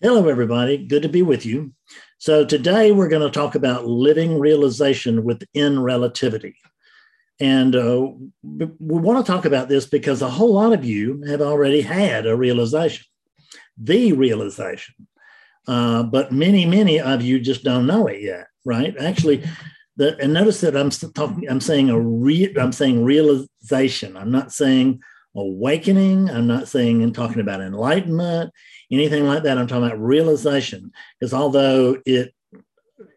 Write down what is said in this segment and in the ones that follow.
Hello, everybody. Good to be with you. So, today we're going to talk about living realization within relativity. And uh, we want to talk about this because a whole lot of you have already had a realization, the realization. Uh, but many, many of you just don't know it yet, right? Actually, the, and notice that I'm talking, I'm saying a re, I'm saying realization. I'm not saying awakening. I'm not saying and talking about enlightenment, anything like that. I'm talking about realization. Because although it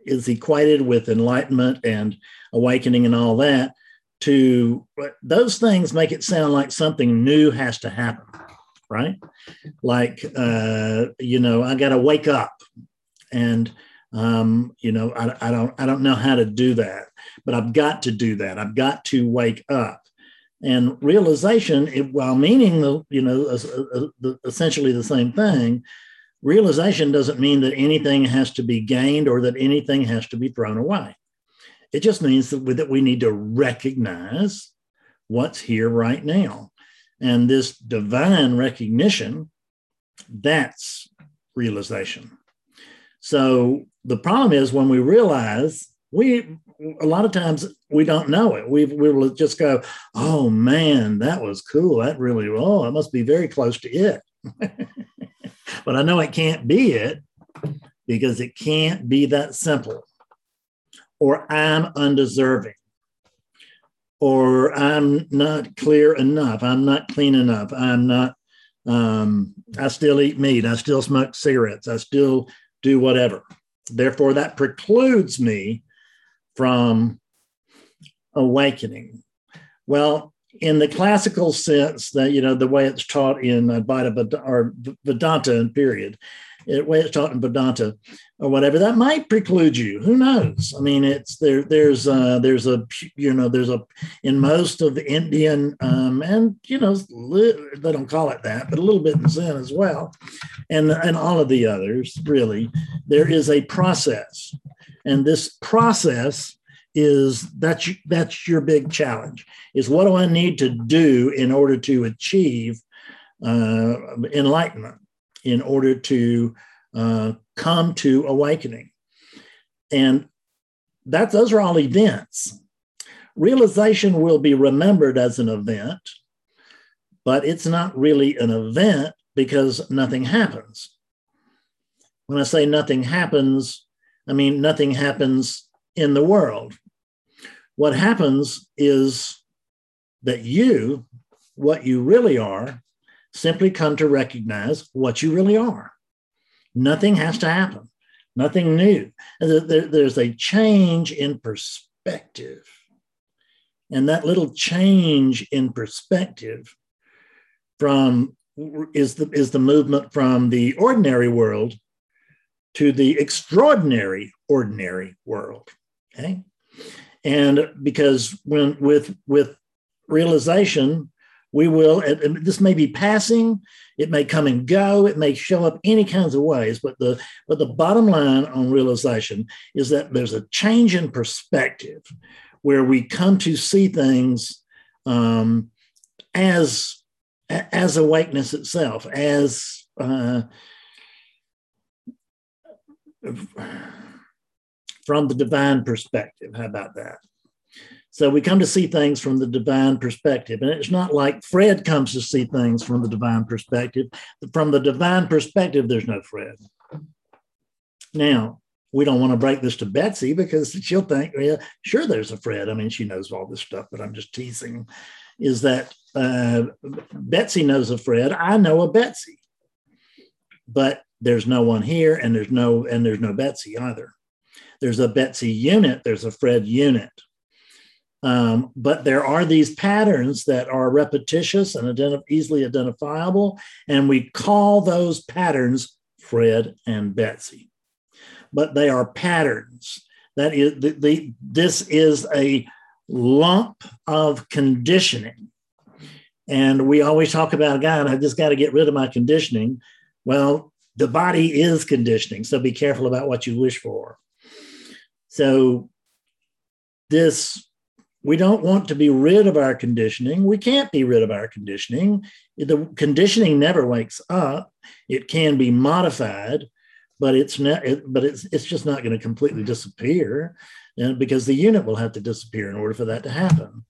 is equated with enlightenment and awakening and all that, to those things make it sound like something new has to happen, right? Like, uh, you know, I got to wake up and um, you know, I, I don't I don't know how to do that, but I've got to do that. I've got to wake up. And realization, it, while meaning the you know uh, uh, essentially the same thing, realization doesn't mean that anything has to be gained or that anything has to be thrown away. It just means that we, that we need to recognize what's here right now. And this divine recognition, that's realization. So the problem is when we realize we a lot of times we don't know it. We we will just go, oh man, that was cool. That really oh, it must be very close to it. but I know it can't be it because it can't be that simple. Or I'm undeserving. Or I'm not clear enough. I'm not clean enough. I'm not um, I still eat meat. I still smoke cigarettes. I still do whatever. Therefore, that precludes me from awakening. Well, in the classical sense that you know the way it's taught in Advaita or Vedanta period, the way it's taught in Vedanta or whatever, that might preclude you. Who knows? I mean, it's there. There's uh, there's a you know there's a in most of the Indian um, and you know they don't call it that, but a little bit in Zen as well, and and all of the others really. There is a process, and this process is that's that's your big challenge is what do i need to do in order to achieve uh, enlightenment in order to uh, come to awakening. And that those are all events. Realization will be remembered as an event, but it's not really an event because nothing happens. When I say nothing happens, I mean nothing happens in the world. What happens is that you, what you really are, simply come to recognize what you really are. Nothing has to happen, nothing new. There's a change in perspective. And that little change in perspective from is the is the movement from the ordinary world to the extraordinary ordinary world. Okay. And because when with with realization, we will this may be passing it may come and go it may show up any kinds of ways but the but the bottom line on realization is that there's a change in perspective where we come to see things um, as as awakeness itself as uh, from the divine perspective how about that so we come to see things from the divine perspective. And it's not like Fred comes to see things from the divine perspective. From the divine perspective, there's no Fred. Now, we don't want to break this to Betsy because she'll think, yeah, sure, there's a Fred. I mean, she knows all this stuff, but I'm just teasing. Is that uh, Betsy knows a Fred? I know a Betsy, but there's no one here, and there's no and there's no Betsy either. There's a Betsy unit. There's a Fred unit. Um, but there are these patterns that are repetitious and identi- easily identifiable, and we call those patterns Fred and Betsy. But they are patterns. That is, the, the, this is a lump of conditioning. And we always talk about, God, I just got to get rid of my conditioning. Well, the body is conditioning, so be careful about what you wish for. So, this we don't want to be rid of our conditioning. We can't be rid of our conditioning. the conditioning never wakes up. It can be modified, but it's not. But it's it's just not going to completely disappear, and because the unit will have to disappear in order for that to happen.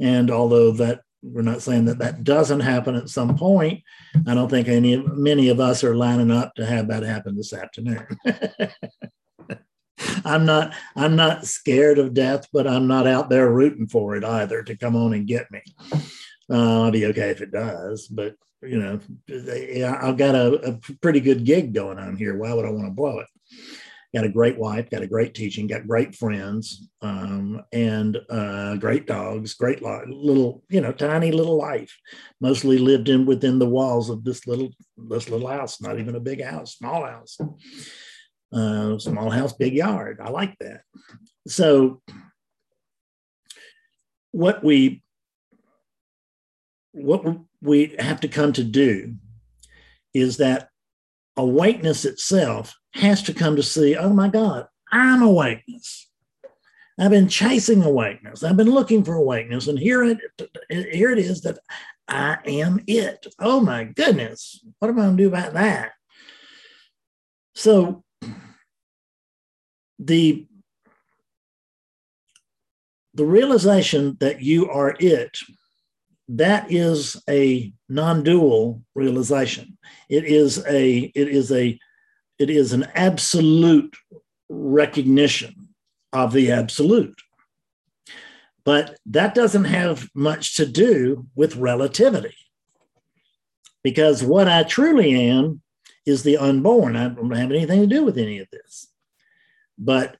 And although that we're not saying that that doesn't happen at some point, I don't think any many of us are lining up to have that happen this afternoon. I'm not I'm not scared of death, but I'm not out there rooting for it either to come on and get me. Uh, I'll be okay if it does, but you know, I've got a, a pretty good gig going on here. Why would I want to blow it? Got a great wife, got a great teaching, got great friends, um, and uh, great dogs, great little, you know, tiny little life. Mostly lived in within the walls of this little this little house. Not even a big house, small house. Uh, small house, big yard. I like that. So, what we what we have to come to do is that awakeness itself has to come to see, oh my God, I'm awakeness. I've been chasing awakeness. I've been looking for awakeness, and here it here it is that I am it. Oh my goodness, what am I going to do about that? So the the realization that you are it that is a non-dual realization it is a it is a it is an absolute recognition of the absolute but that doesn't have much to do with relativity because what i truly am is the unborn i don't have anything to do with any of this but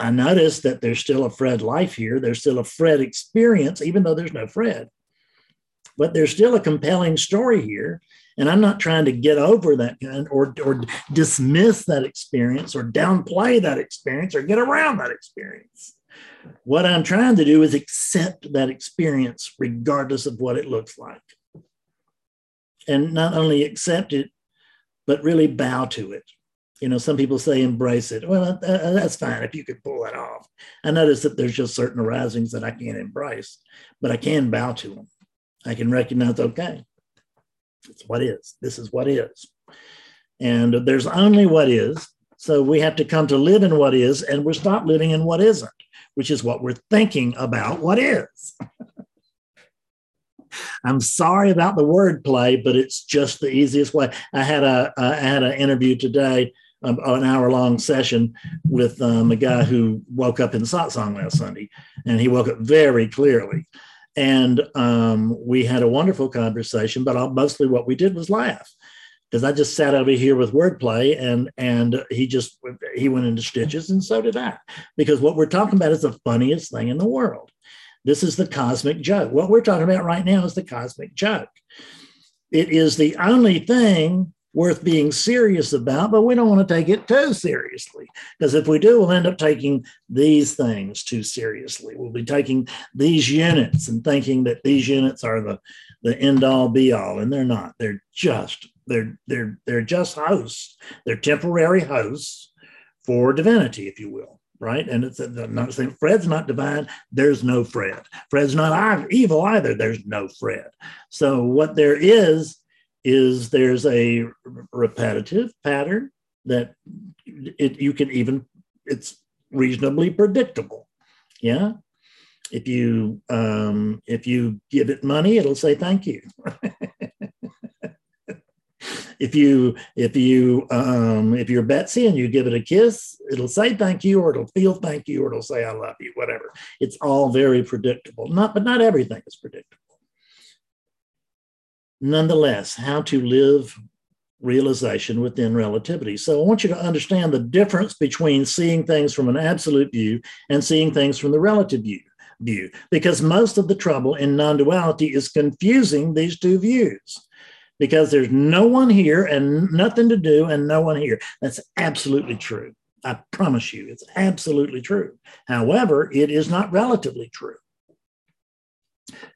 I notice that there's still a Fred life here. There's still a Fred experience, even though there's no Fred. But there's still a compelling story here. And I'm not trying to get over that or, or dismiss that experience or downplay that experience or get around that experience. What I'm trying to do is accept that experience regardless of what it looks like. And not only accept it, but really bow to it you know, some people say embrace it. Well, that's fine if you could pull that off. I notice that there's just certain arisings that I can't embrace, but I can bow to them. I can recognize, okay, it's what is. This is what is. And there's only what is. So we have to come to live in what is, and we're stop living in what isn't, which is what we're thinking about what is. I'm sorry about the wordplay, but it's just the easiest way. I had a I had an interview today um, an hour long session with um, a guy who woke up in satsang last Sunday, and he woke up very clearly. And um, we had a wonderful conversation, but mostly what we did was laugh because I just sat over here with wordplay, and and he just he went into stitches, and so did I, because what we're talking about is the funniest thing in the world. This is the cosmic joke. What we're talking about right now is the cosmic joke. It is the only thing worth being serious about, but we don't want to take it too seriously. Because if we do, we'll end up taking these things too seriously. We'll be taking these units and thinking that these units are the, the end all be all, and they're not. They're just, they're they're they're just hosts. They're temporary hosts for divinity, if you will. Right. And it's not saying Fred's not divine. There's no Fred. Fred's not evil either. There's no Fred. So what there is is there's a repetitive pattern that it, you can even it's reasonably predictable. Yeah. If you um, if you give it money it'll say thank you. If you if you um, if you're betsy and you give it a kiss it'll say thank you or it'll feel thank you or it'll say i love you whatever. It's all very predictable. Not but not everything is predictable nonetheless, how to live realization within relativity. So I want you to understand the difference between seeing things from an absolute view and seeing things from the relative view. View, because most of the trouble in non duality is confusing these two views because there's no one here and nothing to do and no one here. That's absolutely true. I promise you, it's absolutely true. However, it is not relatively true.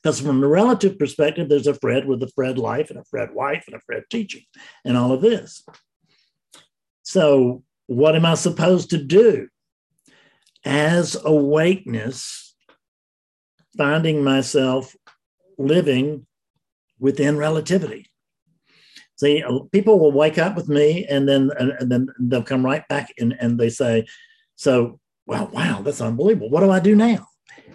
Because from the relative perspective, there's a Fred with a Fred life and a Fred wife and a Fred teaching and all of this. So, what am I supposed to do? As awakeness, finding myself living within relativity. See, people will wake up with me and then and, then they'll come right back and, and they say, So, well, wow, that's unbelievable. What do I do now?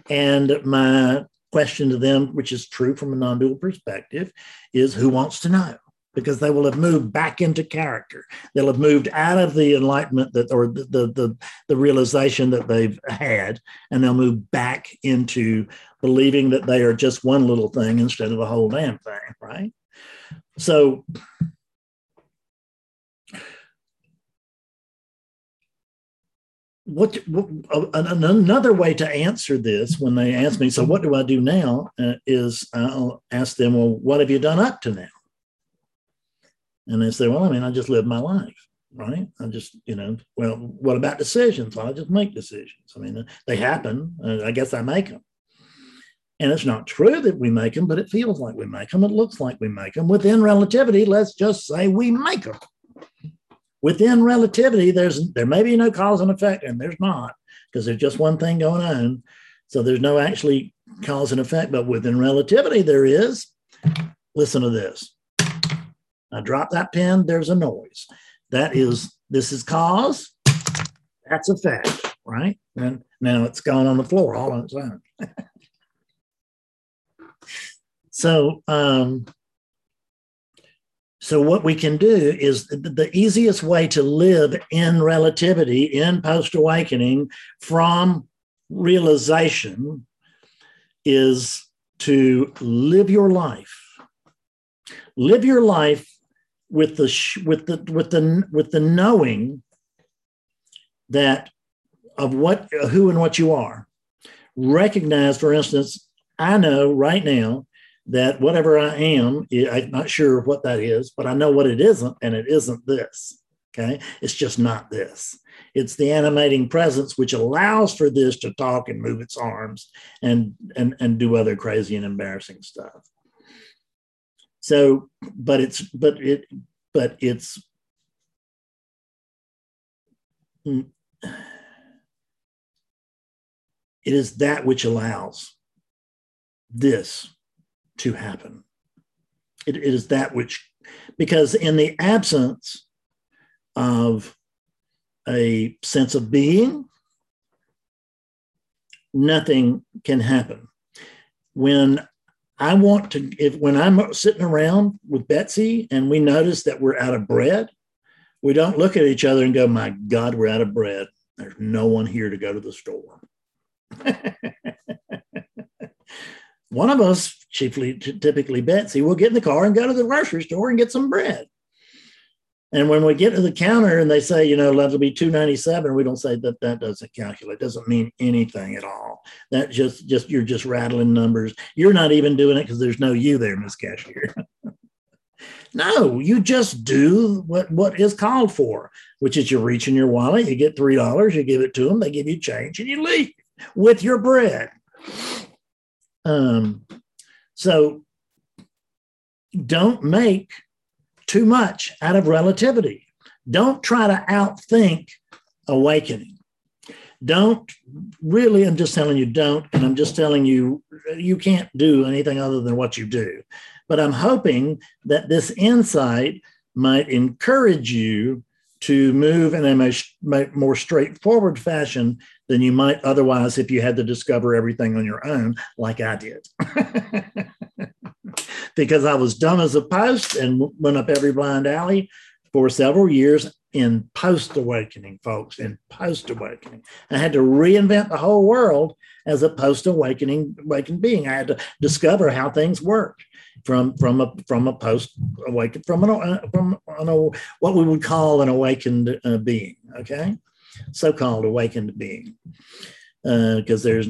And my question to them, which is true from a non dual perspective, is who wants to know? Because they will have moved back into character. They'll have moved out of the enlightenment that, or the, the, the, the realization that they've had, and they'll move back into believing that they are just one little thing instead of a whole damn thing, right? So, what, what uh, another way to answer this when they ask me, so what do I do now? Uh, is I'll ask them, well, what have you done up to now? And they say, well, I mean, I just live my life, right? I just, you know, well, what about decisions? Well, I just make decisions. I mean, they happen. Uh, I guess I make them. And it's not true that we make them, but it feels like we make them. It looks like we make them. Within relativity, let's just say we make them within relativity, there's there may be no cause and effect, and there's not because there's just one thing going on. So there's no actually cause and effect, but within relativity, there is. Listen to this. I drop that pen, there's a noise. That is, this is cause, that's effect, right? And now it's gone on the floor all on its own. so um, so, what we can do is the easiest way to live in relativity, in post awakening from realization, is to live your life. Live your life with the with the with the with the knowing that of what who and what you are. Recognize, for instance, I know right now that whatever I am, I'm not sure what that is, but I know what it isn't, and it isn't this. Okay. It's just not this. It's the animating presence which allows for this to talk and move its arms and and and do other crazy and embarrassing stuff. So, but it's but it but it's mm, it is that which allows this to happen. It, it is that which, because in the absence of a sense of being, nothing can happen. When I want to, if when I'm sitting around with Betsy and we notice that we're out of bread, we don't look at each other and go, My God, we're out of bread. There's no one here to go to the store. one of us, chiefly typically Betsy, will get in the car and go to the grocery store and get some bread. And when we get to the counter and they say, you know, that'll be two ninety seven, we don't say that that doesn't calculate. Doesn't mean anything at all. That just just you're just rattling numbers. You're not even doing it because there's no you there, Miss Cashier. no, you just do what what is called for, which is you reach in your wallet, you get three dollars, you give it to them, they give you change, and you leave with your bread. Um, so don't make too much out of relativity. Don't try to outthink awakening. Don't really, I'm just telling you, don't. And I'm just telling you, you can't do anything other than what you do. But I'm hoping that this insight might encourage you to move in a more straightforward fashion than you might otherwise if you had to discover everything on your own, like I did. because I was dumb as a post and went up every blind alley for several years in post awakening, folks, in post awakening. I had to reinvent the whole world as a post awakening awakened being. I had to discover how things worked from from a from a post awakened from an uh, from an, what we would call an awakened uh, being. Okay, so-called awakened being, because uh, there's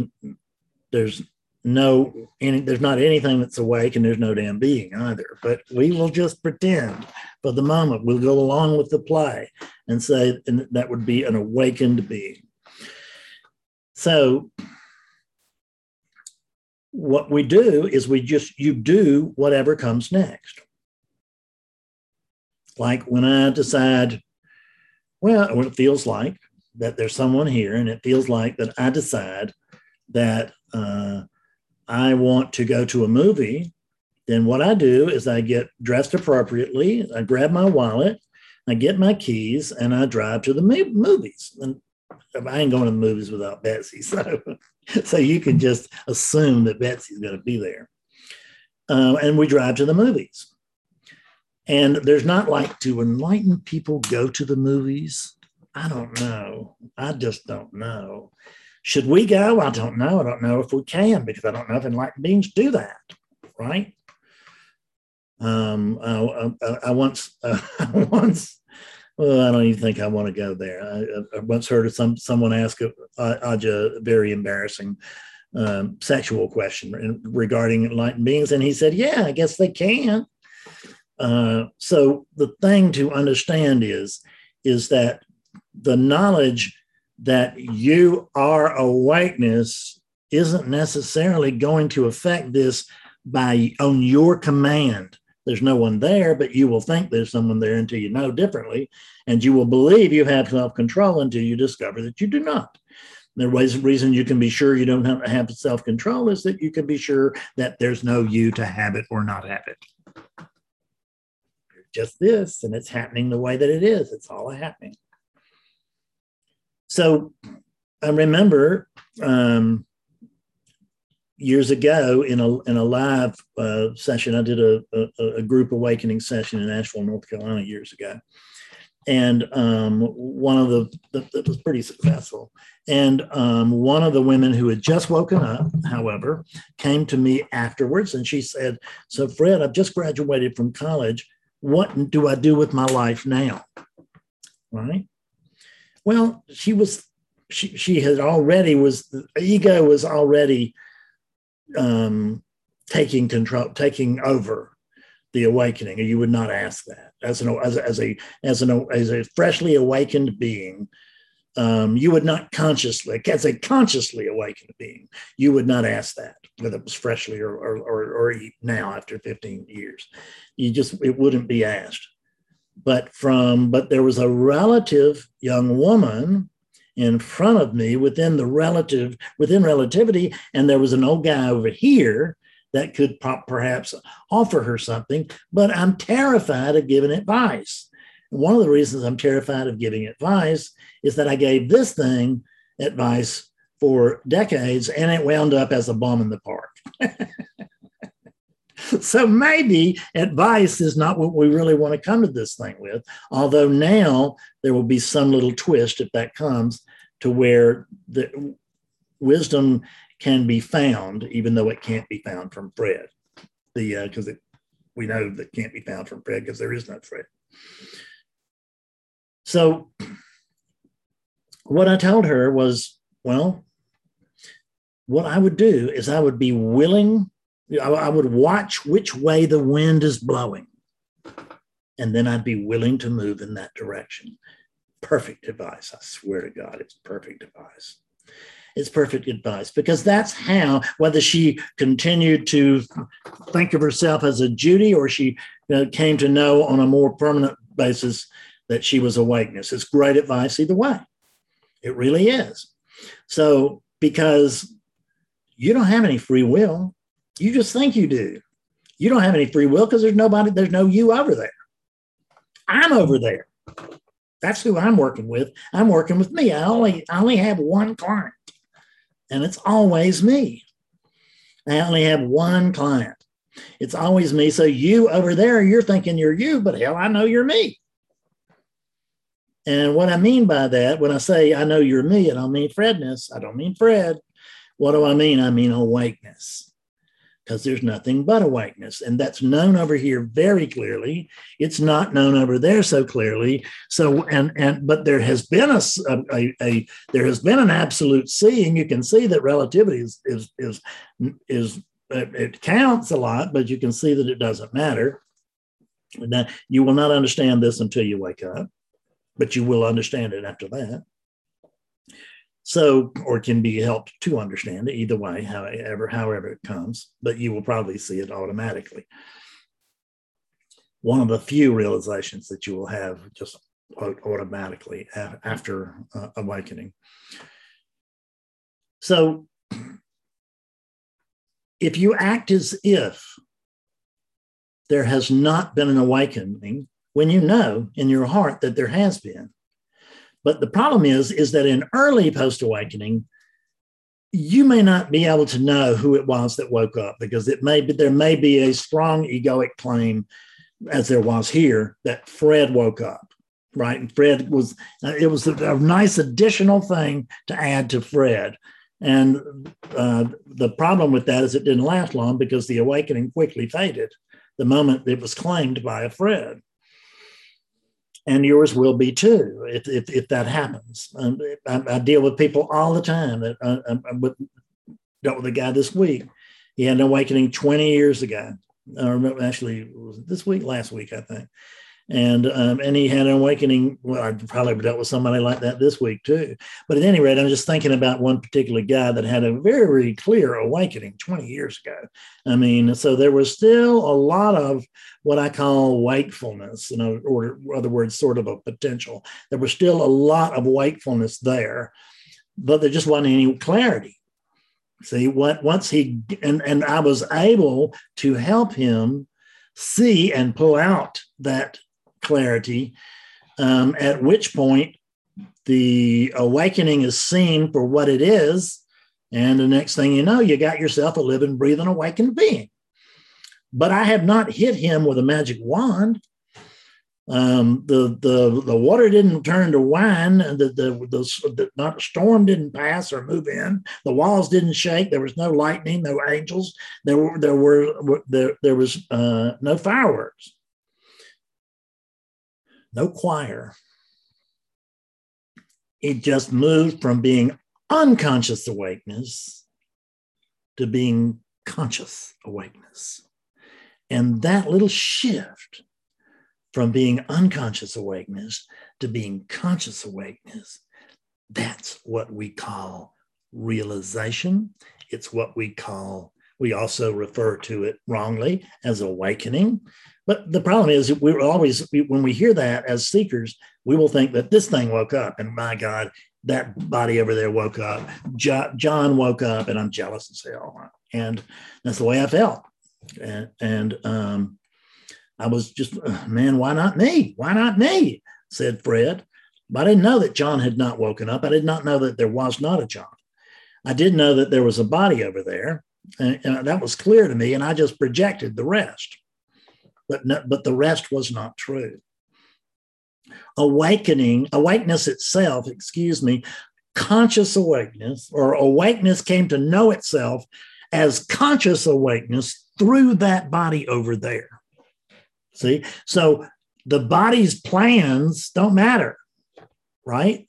there's no any there's not anything that's awake and there's no damn being either. But we will just pretend for the moment. We'll go along with the play and say and that would be an awakened being. So what we do is we just you do whatever comes next like when i decide well what it feels like that there's someone here and it feels like that i decide that uh, i want to go to a movie then what I do is I get dressed appropriately. I grab my wallet, I get my keys, and I drive to the movies. And I ain't going to the movies without Betsy, so so you can just assume that Betsy's going to be there. Uh, and we drive to the movies. And there's not like to enlightened people go to the movies. I don't know. I just don't know. Should we go? I don't know. I don't know if we can because I don't know if enlightened beings do that, right? Um, I, I, I once, uh, I once, well, I don't even think I want to go there. I, I once heard some someone ask a, a very embarrassing um, sexual question regarding enlightened beings, and he said, "Yeah, I guess they can." Uh, so the thing to understand is is that the knowledge that you are awakeness isn't necessarily going to affect this by on your command there's no one there, but you will think there's someone there until you know differently. And you will believe you have self control until you discover that you do not. The reason you can be sure you don't have, have self control is that you can be sure that there's no you to have it or not have it. Just this, and it's happening the way that it is. It's all happening. So I remember um, years ago in a in a live uh, session, I did a, a, a, group awakening session in Asheville, North Carolina, years ago, and um, one of the that was pretty successful. And um, one of the women who had just woken up, however, came to me afterwards, and she said, "So, Fred, I've just graduated from college. What do I do with my life now?" Right. Well, she was she she had already was the ego was already um, taking control, taking over the awakening, you would not ask that as an as a as a as, an, as a freshly awakened being. Um, you would not consciously, as a consciously awakened being, you would not ask that whether it was freshly or or, or, or now after 15 years. You just it wouldn't be asked. But from but there was a relative young woman in front of me within the relative within relativity and there was an old guy over here that could perhaps offer her something but i'm terrified of giving advice. One of the reasons i'm terrified of giving advice is that i gave this thing advice for decades and it wound up as a bomb in the park so maybe advice is not what we really want to come to this thing with. Although now there will be some little twist if that comes to where the wisdom can be found, even though it can't be found from Fred. The because uh, we know that can't be found from Fred because there is no Fred. So what I told her was, well, what I would do is I would be willing, I would watch which way the wind is blowing. And then I'd be willing to move in that direction perfect advice. I swear to God, it's perfect advice. It's perfect advice because that's how, whether she continued to think of herself as a Judy or she came to know on a more permanent basis that she was awakeness. It's great advice either way. It really is. So, because you don't have any free will, you just think you do. You don't have any free will because there's nobody, there's no you over there. I'm over there. That's who I'm working with. I'm working with me. I only I only have one client, and it's always me. I only have one client. It's always me. So you over there, you're thinking you're you, but hell, I know you're me. And what I mean by that, when I say I know you're me, I don't mean Fredness. I don't mean Fred. What do I mean? I mean awakeness because there's nothing but awakeness. And that's known over here very clearly. It's not known over there so clearly. So, and, and, but there has been a, a, a there has been an absolute seeing. You can see that relativity is, is, is, is uh, it counts a lot, but you can see that it doesn't matter. Now, you will not understand this until you wake up, but you will understand it after that. So, or can be helped to understand it either way, however, however it comes, but you will probably see it automatically. One of the few realizations that you will have just automatically after uh, awakening. So, if you act as if there has not been an awakening when you know in your heart that there has been. But the problem is, is that in early post awakening, you may not be able to know who it was that woke up because it may be there may be a strong egoic claim, as there was here, that Fred woke up, right? And Fred was it was a, a nice additional thing to add to Fred. And uh, the problem with that is it didn't last long because the awakening quickly faded the moment it was claimed by a Fred and yours will be too if, if, if that happens. Um, I, I, deal with people all the time. That uh, I, I dealt with a guy this week. He had an awakening 20 years ago. I remember actually this week, last week, I think and um, and he had an awakening. Well, I probably dealt with somebody like that this week too. But at any rate, I'm just thinking about one particular guy that had a very, clear awakening 20 years ago. I mean, so there was still a lot of what I call wakefulness, in or other words, sort of a potential. There was still a lot of wakefulness there, but there just wasn't any clarity. See, what once he and and I was able to help him see and pull out that clarity, um, at which point the awakening is seen for what it is. And the next thing you know, you got yourself a living, breathing, awakened being. But I have not hit him with a magic wand. Um, the the the water didn't turn to wine. The, the the the not storm didn't pass or move in. The walls didn't shake. There was no lightning, no angels. There were there were there there was uh, no fireworks no choir. It just moved from being unconscious awakeness to being conscious awakeness. And that little shift from being unconscious awakeness to being conscious awakeness, that's what we call realization. It's what we call, we also refer to it wrongly as awakening. But the problem is, we're always, when we hear that as seekers, we will think that this thing woke up, and my God, that body over there woke up. John woke up, and I'm jealous as hell. And that's the way I felt. And, and um, I was just, man, why not me? Why not me? Said Fred. But I didn't know that John had not woken up. I did not know that there was not a John. I did know that there was a body over there. And, and that was clear to me. And I just projected the rest but, no, but the rest was not true. Awakening, awakeness itself, excuse me, conscious awakeness or awakeness came to know itself as conscious awakeness through that body over there. See, so the body's plans don't matter, right?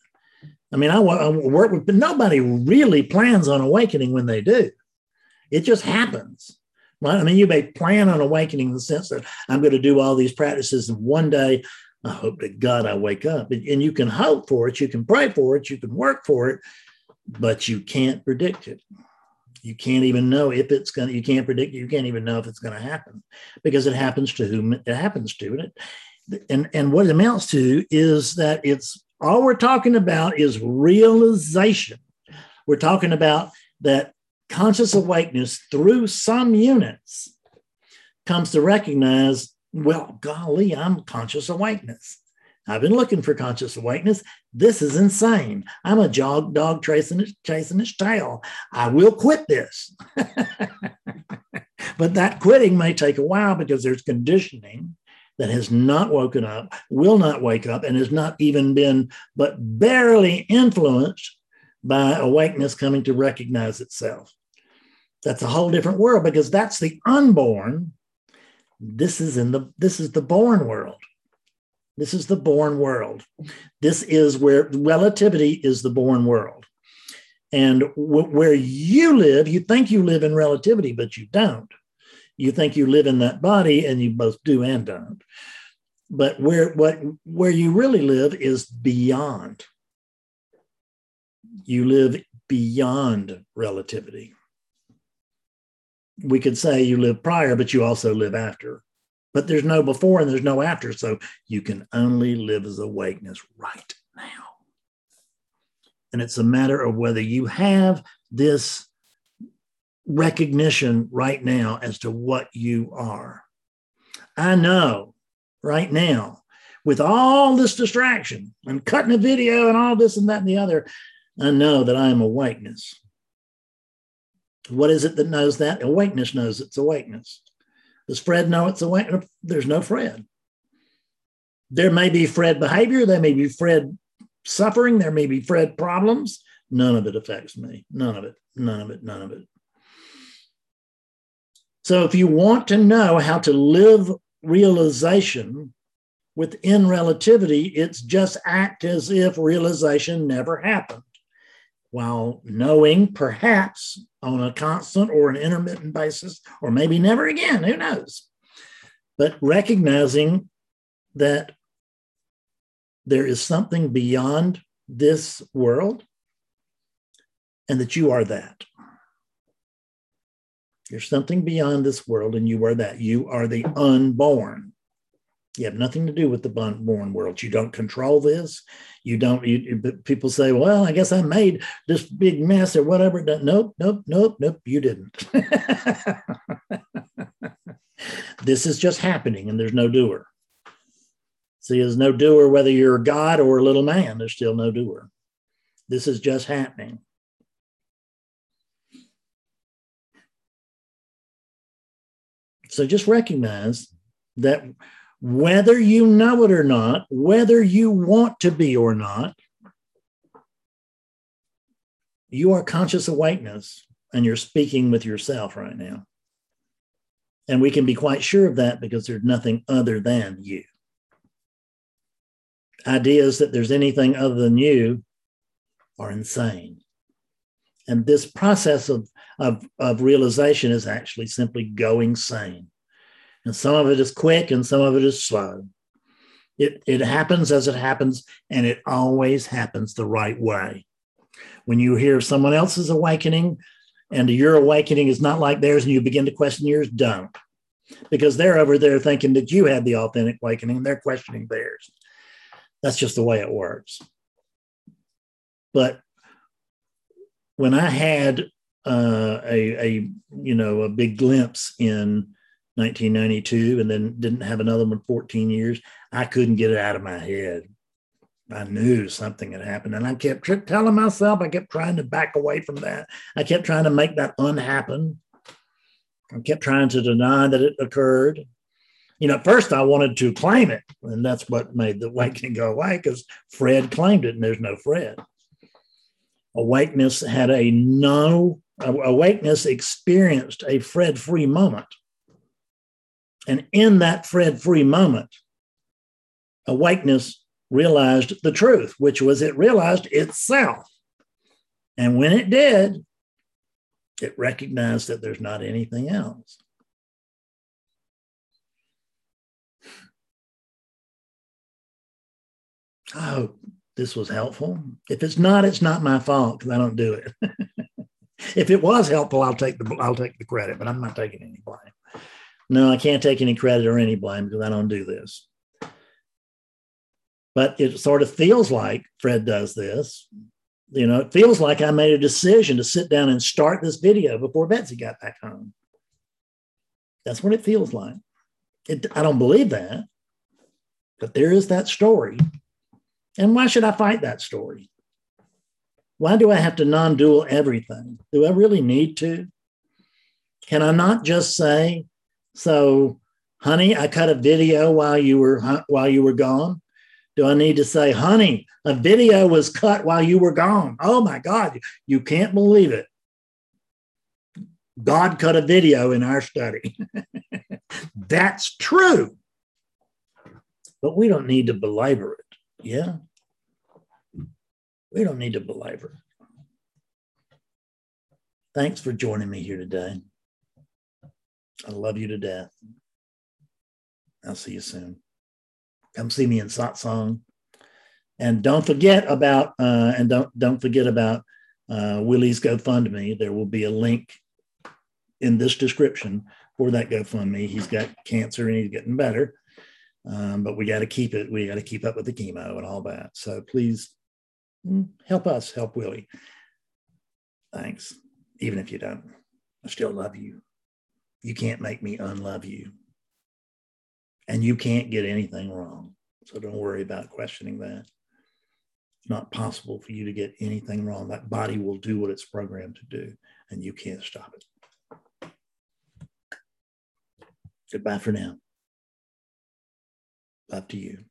I mean, I, I work with, but nobody really plans on awakening when they do. It just happens. Right? I mean, you may plan on awakening in the sense that I'm going to do all these practices, and one day I hope to God I wake up. And you can hope for it, you can pray for it, you can work for it, but you can't predict it. You can't even know if it's going to, you can't predict, you can't even know if it's going to happen because it happens to whom it happens to. And, it, and, and what it amounts to is that it's all we're talking about is realization. We're talking about that conscious awakeness through some units comes to recognize, well, golly, I'm conscious awakeness. I've been looking for conscious awakeness. This is insane. I'm a jog dog chasing its, chasing its tail. I will quit this. but that quitting may take a while because there's conditioning that has not woken up, will not wake up, and has not even been but barely influenced by awakeness coming to recognize itself. That's a whole different world because that's the unborn. This is in the this is the born world. This is the born world. This is where relativity is the born world. And w- where you live, you think you live in relativity, but you don't. You think you live in that body, and you both do and don't. But where what where you really live is beyond. You live beyond relativity we could say you live prior, but you also live after. But there's no before and there's no after. So you can only live as awakeness right now. And it's a matter of whether you have this recognition right now as to what you are. I know right now, with all this distraction and cutting a video and all this and that and the other, I know that I am awakeness. What is it that knows that? Awakeness knows it's awakeness. Does Fred know it's awakeness? There's no Fred. There may be Fred behavior, there may be Fred suffering, there may be Fred problems. None of it affects me. None of it. None of it. None of it. So if you want to know how to live realization within relativity, it's just act as if realization never happened while knowing perhaps on a constant or an intermittent basis, or maybe never again, who knows? But recognizing that there is something beyond this world and that you are that. There's something beyond this world, and you are that. You are the unborn. You have nothing to do with the born world. You don't control this. You don't. You, people say, "Well, I guess I made this big mess or whatever." Nope, nope, nope, nope. You didn't. this is just happening, and there's no doer. See, there's no doer whether you're a god or a little man. There's still no doer. This is just happening. So just recognize that whether you know it or not, whether you want to be or not, you are conscious awakeness and you're speaking with yourself right now. And we can be quite sure of that because there's nothing other than you. Ideas that there's anything other than you are insane. And this process of of, of realization is actually simply going sane. And some of it is quick and some of it is slow. It, it happens as it happens, and it always happens the right way. When you hear someone else's awakening and your awakening is not like theirs and you begin to question yours, don't. Because they're over there thinking that you had the authentic awakening and they're questioning theirs. That's just the way it works. But when I had uh, a, a you know a big glimpse in 1992 and then didn't have another one 14 years i couldn't get it out of my head i knew something had happened and i kept telling myself i kept trying to back away from that i kept trying to make that unhappen i kept trying to deny that it occurred you know, at first I wanted to claim it, and that's what made the awakening go away because Fred claimed it, and there's no Fred. Awakeness had a no awakeness experienced a Fred free moment. And in that Fred free moment, awakeness realized the truth, which was it realized itself. And when it did, it recognized that there's not anything else. Oh, this was helpful. If it's not, it's not my fault because I don't do it. if it was helpful, I'll take the I'll take the credit, but I'm not taking any blame. No, I can't take any credit or any blame because I don't do this. But it sort of feels like Fred does this. You know, it feels like I made a decision to sit down and start this video before Betsy got back home. That's what it feels like. It, I don't believe that, but there is that story. And why should I fight that story? Why do I have to non dual everything? Do I really need to? Can I not just say, so, honey, I cut a video while you were while you were gone? Do I need to say, honey, a video was cut while you were gone? Oh my God, you can't believe it. God cut a video in our study. That's true. But we don't need to belabor it. Yeah. We don't need to belabor. Thanks for joining me here today. I love you to death. I'll see you soon. Come see me in Satsang. And don't forget about uh, and don't don't forget about uh, Willie's GoFundMe. There will be a link in this description for that GoFundMe. He's got cancer and he's getting better, um, but we got to keep it. We got to keep up with the chemo and all that. So please Mm, help us help Willie. Thanks. Even if you don't, I still love you. You can't make me unlove you. and you can't get anything wrong. So don't worry about questioning that. It's not possible for you to get anything wrong. That body will do what it's programmed to do, and you can't stop it. Goodbye for now. Up to you.